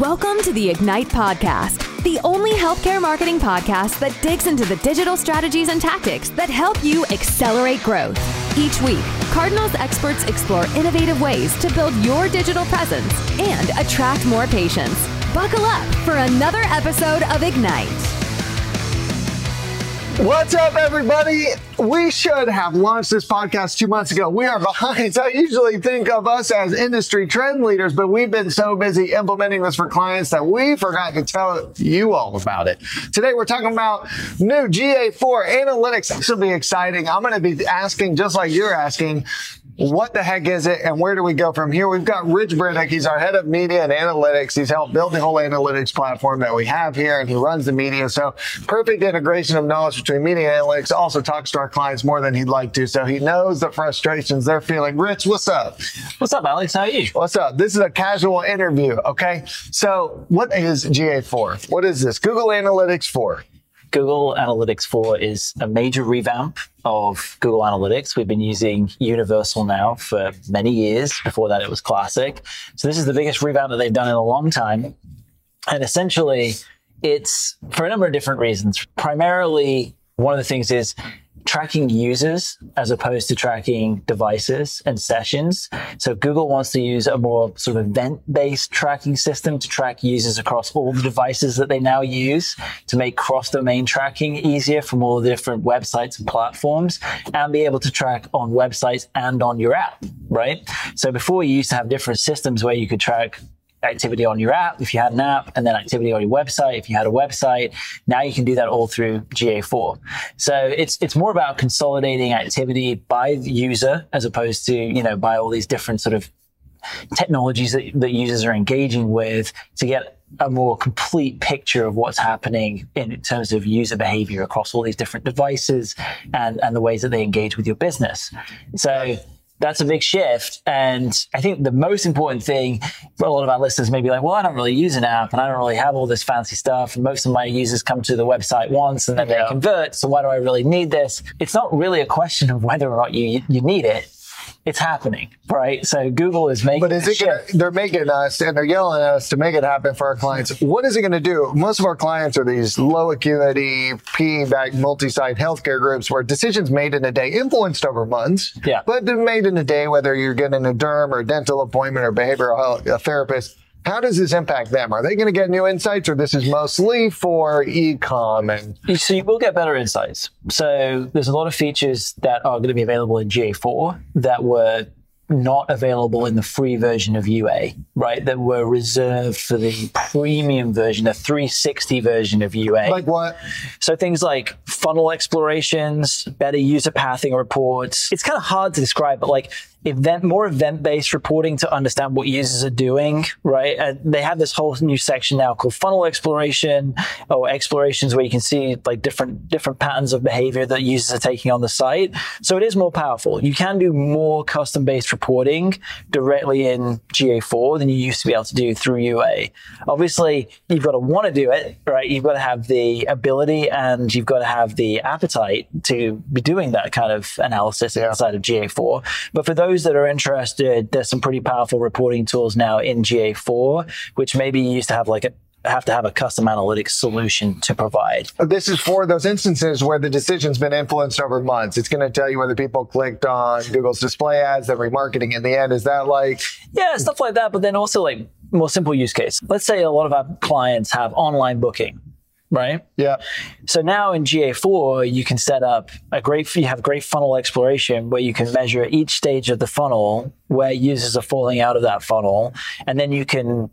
Welcome to the Ignite Podcast, the only healthcare marketing podcast that digs into the digital strategies and tactics that help you accelerate growth. Each week, Cardinals experts explore innovative ways to build your digital presence and attract more patients. Buckle up for another episode of Ignite. What's up, everybody? We should have launched this podcast two months ago. We are behind. I usually think of us as industry trend leaders, but we've been so busy implementing this for clients that we forgot to tell you all about it. Today, we're talking about new GA4 analytics. This will be exciting. I'm going to be asking, just like you're asking, what the heck is it and where do we go from here? We've got Rich Briddock. He's our head of media and analytics. He's helped build the whole analytics platform that we have here and he runs the media. So perfect integration of knowledge between media and analytics. Also talks to our clients more than he'd like to. So he knows the frustrations they're feeling. Rich, what's up? What's up, Alex? How are you? What's up? This is a casual interview. Okay. So what is GA4? What is this? Google Analytics 4. Google Analytics 4 is a major revamp of Google Analytics. We've been using Universal now for many years. Before that, it was Classic. So this is the biggest revamp that they've done in a long time. And essentially, it's for a number of different reasons. Primarily, one of the things is tracking users as opposed to tracking devices and sessions. So Google wants to use a more sort of event-based tracking system to track users across all the devices that they now use to make cross-domain tracking easier from all the different websites and platforms and be able to track on websites and on your app, right? So before you used to have different systems where you could track activity on your app if you had an app, and then activity on your website if you had a website. Now you can do that all through GA4. So it's it's more about consolidating activity by the user as opposed to you know by all these different sort of technologies that, that users are engaging with to get a more complete picture of what's happening in terms of user behavior across all these different devices and, and the ways that they engage with your business. So that's a big shift. And I think the most important thing for a lot of our listeners may be like, well, I don't really use an app and I don't really have all this fancy stuff. And most of my users come to the website once and then yeah. they convert. So why do I really need this? It's not really a question of whether or not you, you need it it's happening, right? So Google is making. But is it? Gonna, they're making uh, us and they're yelling at us to make it happen for our clients. What is it going to do? Most of our clients are these low acuity, PE-backed, multi-site healthcare groups where decisions made in a day, influenced over months. Yeah. But they're made in a day, whether you're getting a derm or a dental appointment or behavioral health, a therapist how does this impact them? Are they going to get new insights or this is mostly for e-com and so you will get better insights. So there's a lot of features that are going to be available in GA4 that were not available in the free version of UA, right? That were reserved for the premium version, the 360 version of UA. Like what? So things like funnel explorations, better user pathing reports. It's kind of hard to describe, but like event, more event-based reporting to understand what users are doing, right? And they have this whole new section now called funnel exploration or explorations where you can see like different, different patterns of behavior that users are taking on the site. So it is more powerful. You can do more custom-based reporting directly in GA4 than you used to be able to do through UA. Obviously, you've got to want to do it, right? You've got to have the ability and you've got to have the appetite to be doing that kind of analysis yeah. inside of GA4. But for those those that are interested, there's some pretty powerful reporting tools now in GA4, which maybe you used to have like a have to have a custom analytics solution to provide. This is for those instances where the decision's been influenced over months. It's going to tell you whether people clicked on Google's display ads, the remarketing in the end. Is that like? Yeah, stuff like that. But then also like more simple use case. Let's say a lot of our clients have online booking right? Yeah. So now in GA4, you can set up a great, you have great funnel exploration where you can measure each stage of the funnel where users are falling out of that funnel. And then you can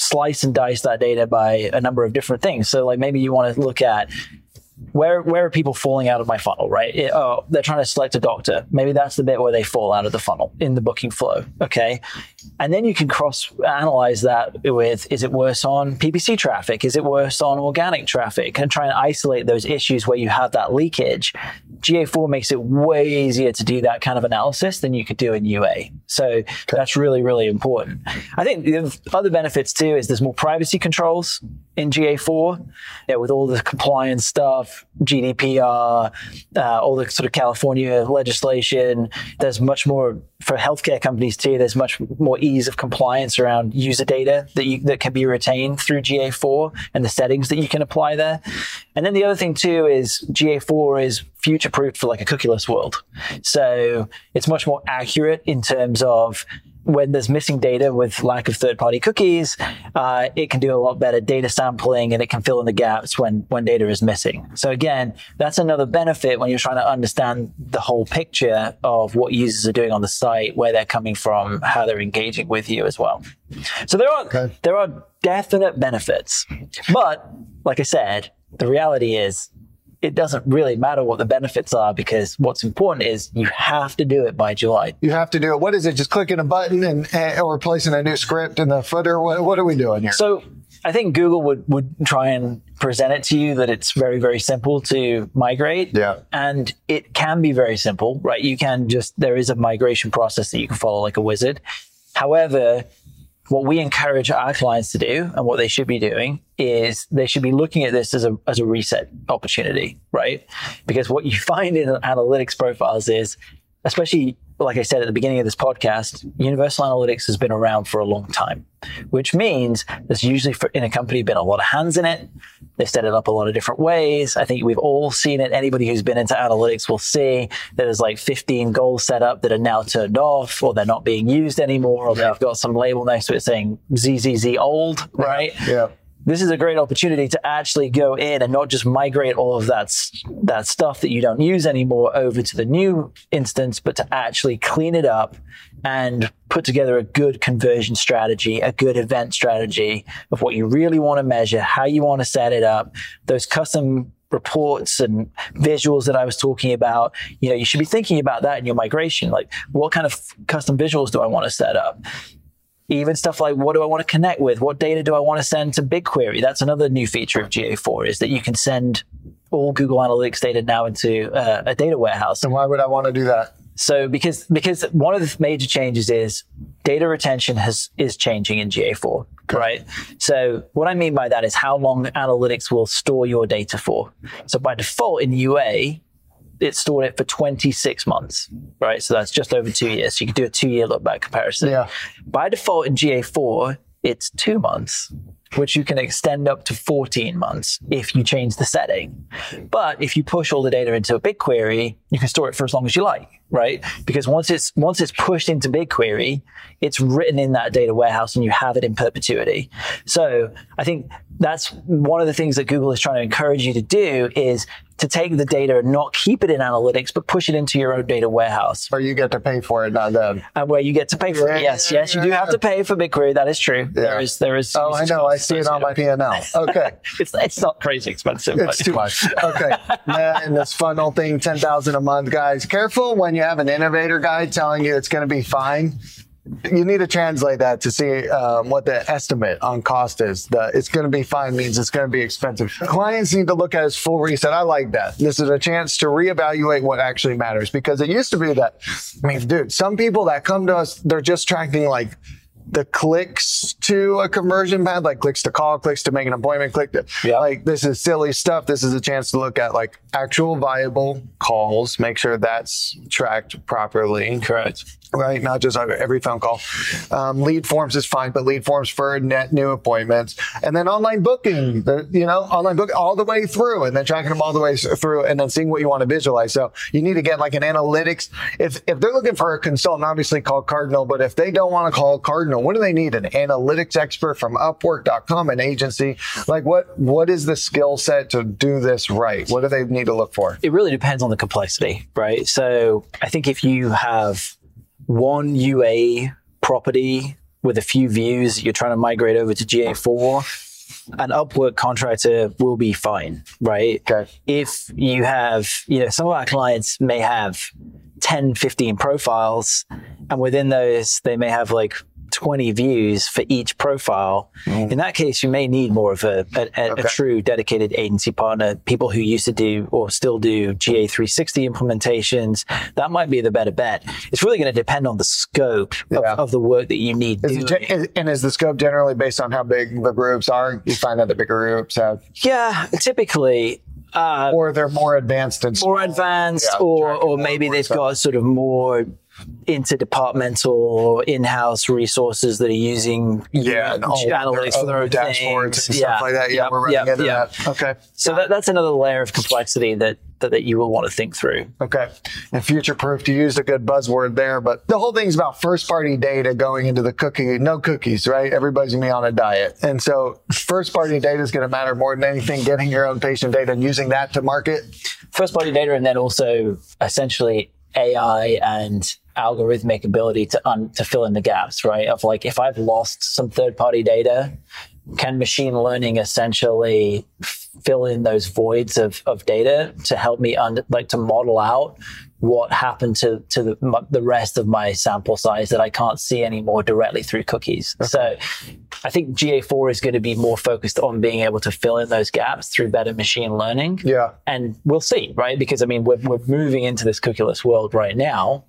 slice and dice that data by a number of different things. So like maybe you want to look at where where are people falling out of my funnel, right? It, oh, they're trying to select a doctor. Maybe that's the bit where they fall out of the funnel in the booking flow. Okay. And then you can cross analyze that with is it worse on PPC traffic? Is it worse on organic traffic? And try and isolate those issues where you have that leakage GA4 makes it way easier to do that kind of analysis than you could do in UA. So that's really, really important. I think the other benefits too is there's more privacy controls in GA4 yeah, with all the compliance stuff, GDPR, uh, all the sort of California legislation. There's much more for healthcare companies too. There's much more ease of compliance around user data that you, that can be retained through GA4 and the settings that you can apply there. And then the other thing too is GA4 is future proofed for like a cookieless world. So it's much more accurate in terms of when there's missing data with lack of third-party cookies, uh, it can do a lot better data sampling and it can fill in the gaps when when data is missing. So again, that's another benefit when you're trying to understand the whole picture of what users are doing on the site, where they're coming from, how they're engaging with you as well. So there are Okay. there are definite benefits, but like I said, the reality is it doesn't really matter what the benefits are because what's important is you have to do it by July You have to do it. What is it? Just clicking a button and, and or placing a new script in the footer? What, what are we doing here? So I think Google would, would try and present it to you that it's very, very simple to migrate. Yeah. And it can be very simple, right? You can just, there is a migration process that you can follow like a wizard. However, what we encourage our clients to do and what they should be doing is they should be looking at this as a, as a reset opportunity, right? Because what you find in analytics profiles is, especially like I said at the beginning of this podcast, Universal Analytics has been around for a long time, which means there's usually for, in a company been a lot of hands in it. They've set it up a lot of different ways. I think we've all seen it. Anybody who's been into analytics will see that there's like 15 goals set up that are now turned off or they're not being used anymore or they've got some label next to it saying ZZZ old, right? yeah. This is a great opportunity to actually go in and not just migrate all of that that stuff that you don't use anymore over to the new instance, but to actually clean it up and put together a good conversion strategy, a good event strategy of what you really want to measure, how you want to set it up, those custom reports and visuals that I was talking about, you know, you should be thinking about that in your migration. Like, what kind of custom visuals do I want to set up? Even stuff like what do I want to connect with? What data do I want to send to BigQuery? That's another new feature of GA4 is that you can send all Google Analytics data now into uh, a data warehouse. And why would I want to do that? So because because one of the major changes is data retention has is changing in GA4, right? So what I mean by that is how long analytics will store your data for. So by default in UA, it stored it for 26 months, right? So that's just over two years. So you can do a two year look back comparison. Yeah. By default in GA4, it's two months, which you can extend up to 14 months if you change the setting. But if you push all the data into a BigQuery, you can store it for as long as you like, right? Because once it's once it's pushed into BigQuery, it's written in that data warehouse and you have it in perpetuity. So I think that's one of the things that Google is trying to encourage you to do is to take the data and not keep it in analytics, but push it into your own data warehouse Where you get to pay for it, not them. and where you get to pay for Yeah, it. Yes, yeah, yes, you do have to pay for BigQuery. That is true. There is, there is. Oh, I know. I see it on my. P&L. Okay. It's it's not crazy expensive. It's but- too much. Okay. And this funnel thing, 10,000 a month, guys. Careful when you have an innovator guy telling you it's going to be fine. You need to translate that to see um, what the estimate on cost is. The it's going to be fine means it's going to be expensive. Clients need to look at his full reset. I like that. This is a chance to reevaluate what actually matters because it used to be that, I mean, dude, some people that come to us, they're just tracking like the clicks to a conversion pad, like clicks to call, clicks to make an appointment, click to Yeah. like this is silly stuff. This is a chance to look at like actual viable calls, make sure that's tracked properly. Correct. Right, not just every phone call. Um, lead forms is fine, but lead forms for net new appointments, and then online booking. You know, online book all the way through, and then tracking them all the way through, and then seeing what you want to visualize. So you need to get like an analytics. If if they're looking for a consultant, obviously call Cardinal. But if they don't want to call Cardinal, what do they need? An analytics expert from Upwork.com, an agency. Like what what is the skill set to do this right? What do they need to look for? It really depends on the complexity, right? So I think if you have one UA property with a few views, you're trying to migrate over to GA4, an Upwork contractor will be fine, right? Okay. If you have, you know, some of our clients may have 10, 15 profiles, and within those, they may have like 20 views for each profile. In that case, you may need more of a, a, a, Okay. a true dedicated agency partner, people who used to do or still do GA360 implementations. That might be the better bet. It's really going to depend on the scope of, Yeah. of the work that you need. Is doing. and is the scope generally based on how big the groups are? You find that the bigger groups have, yeah, typically. Uh, or they're more advanced and more advanced, Yeah, or or maybe they've stuff. got sort of more interdepartmental or in-house resources that are using yeah, all analytics for their own dashboards things. and stuff like that. Yeah, Yep, we're running yep, into yep. that. Okay. So that, that's another layer of complexity that, that that you will want to think through. Okay. And future proof, you used a good buzzword there, but the whole thing's about first party data going into the cookie, no cookies, right? Everybody's gonna be on a diet. And so first party data is gonna matter more than anything, getting your own patient data and using that to market. First party data, and then also essentially AI and algorithmic ability to un, to fill in the gaps, right? Of like if I've lost some third party data, can machine learning essentially fill in those voids of, of data to help me under, like to model out what happened to to the, the rest of my sample size that I can't see anymore directly through cookies. So I think GA4 is going to be more focused on being able to fill in those gaps through better machine learning Yeah. and we'll see, right? Because I mean, we're, we're moving into this cookieless world right now.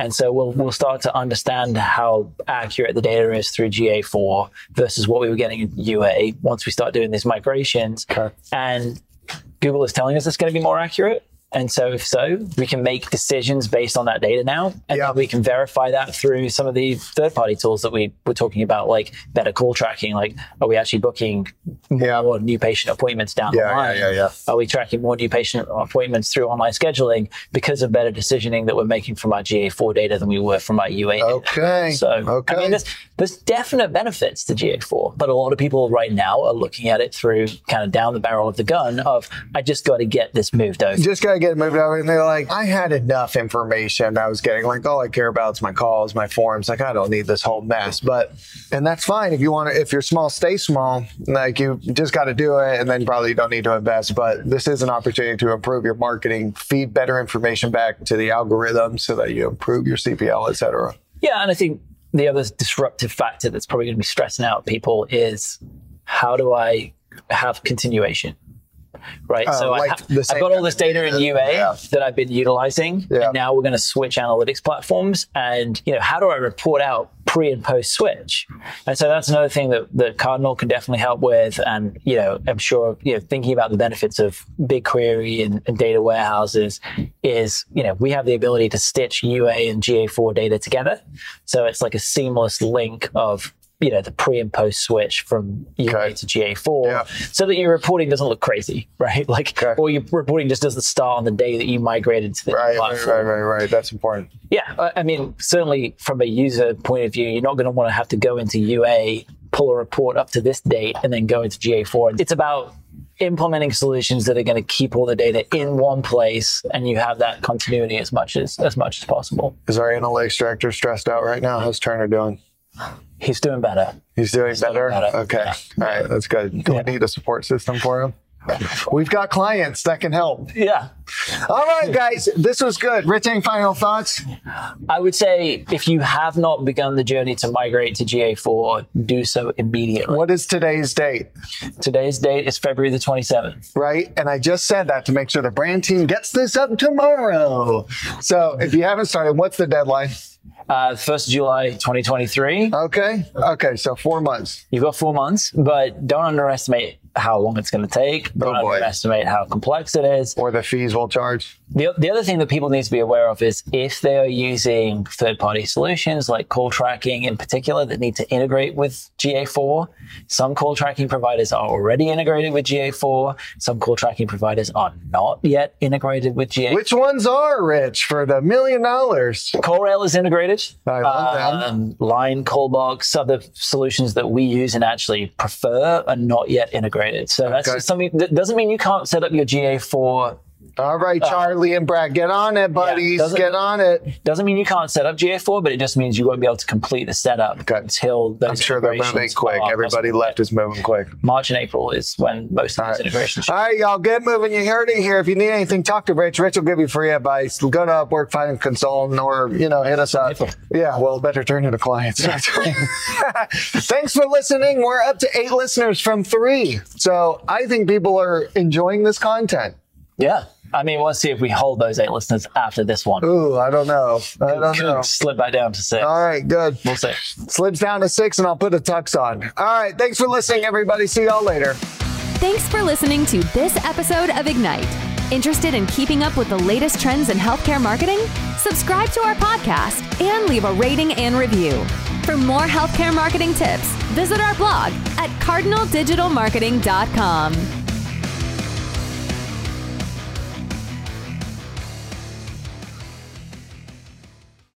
And so we'll, we'll start to understand how accurate the data is through GA4 versus what we were getting in UA once we start doing these migrations. Okay. And Google is telling us it's going to be more accurate. And so, if so, we can make decisions based on that data now, and Yeah. we can verify that through some of the third-party tools that we were talking about, like better call tracking. Like, are we actually booking Yeah. more new patient appointments down Yeah, the line? yeah, yeah. Are we tracking more new patient appointments through online scheduling because of better decisioning that we're making from our GA4 data than we were from our UA data? Okay. So, okay. I mean, there's, there's definite benefits to GA4, but a lot of people right now are looking at it through kind of down the barrel of the gun of, I just got to get this moved over. just gotta get moved over. And they're like, I had enough information I was getting. Like, all I care about is my calls, my forms. Like, I don't need this whole mess. But, and that's fine if you want to, if you're small, stay small. Like, you just got to do it. And then probably you don't need to invest. But this is an opportunity to improve your marketing, feed better information back to the algorithm so that you improve your CPL, et cetera. Yeah, and I think the other disruptive factor that's probably going to be stressing out people is how do I have continuation? Right. Uh, so I like ha- the I've got all this data in UA Yeah. that I've been utilizing. Yeah. And now we're going to switch analytics platforms. And, you know, how do I report out pre and post switch? And so that's another thing that, that Cardinal can definitely help with. And, you know, I'm sure, you know, thinking about the benefits of BigQuery and, and data warehouses is, you know, we have the ability to stitch UA and GA4 data together. So it's like a seamless link of you know the pre and post switch from UA Okay. to GA4, Yeah. so that your reporting doesn't look crazy, right? Like, Okay. or your reporting just doesn't start on the day that you migrated to the Right, right, platform. right, right, right. That's important. Yeah, I- I mean, certainly from a user point of view, you're not going to want to have to go into UA, pull a report up to this date, and then go into GA4. It's about implementing solutions that are going to keep all the data in one place, and you have that continuity as much as as much as possible. Is our analytics director stressed out right now? How's Turner doing? He's doing better. He's doing better. better. Okay. All right. That's good. Do we need a support system for him? We've got clients that can help. Yeah, All right, guys. This was good. Rich, any final thoughts? I would say if you have not begun the journey to migrate to GA4, do so immediately. What is today's date? Today's date is February the 27th. Right. And I just said that to make sure the brand team gets this up tomorrow. So if you haven't started, what's the deadline? Uh, 1st of July 2023. Okay. Okay. So four months. You've got four months, but don't underestimate how long it's going to take. Don't Oh, underestimate how complex it is. Or the fees we'll charge. The, the other thing that people need to be aware of is if they are using third party solutions like call tracking in particular that need to integrate with GA4, some call tracking providers are already integrated with GA4. Some call tracking providers are not yet integrated with GA4. Which ones are rich for the million dollars? CallRail is integrated. I love. Um, Line, Callbox, other solutions that we use and actually prefer are not yet integrated. So that's Okay. something that doesn't mean you can't set up your GA4 All right, uh, Charlie and Brad, get on it, buddies. doesn't- get on it. Doesn't mean you can't set up GA4, but it just means you won't be able to complete the setup Okay. until those I'm sure they're moving quick. Everybody left is moving quick. March and April is when most of All these right. integrations. All right, y'all, get moving. You heard it here. If you need anything, talk to Rich. Rich will give you free advice. Go to Upwork, find a consultant, or you know, hit us up. Yeah, well, better turn into clients. Thanks for listening. We're up to eight listeners from three, so I think people are enjoying this content. Yeah. I mean, we'll see if we hold those eight listeners after this one. Ooh, I don't know. I don't Could know. slip back down to six. All right, good. We'll see. Slips down to six, and I'll put a tux on. All right, thanks for listening, everybody. See y'all later. Thanks for listening to this episode of Ignite. Interested in keeping up with the latest trends in healthcare marketing? Subscribe to our podcast and leave a rating and review. For more healthcare marketing tips, visit our blog at cardinaldigitalmarketing.com.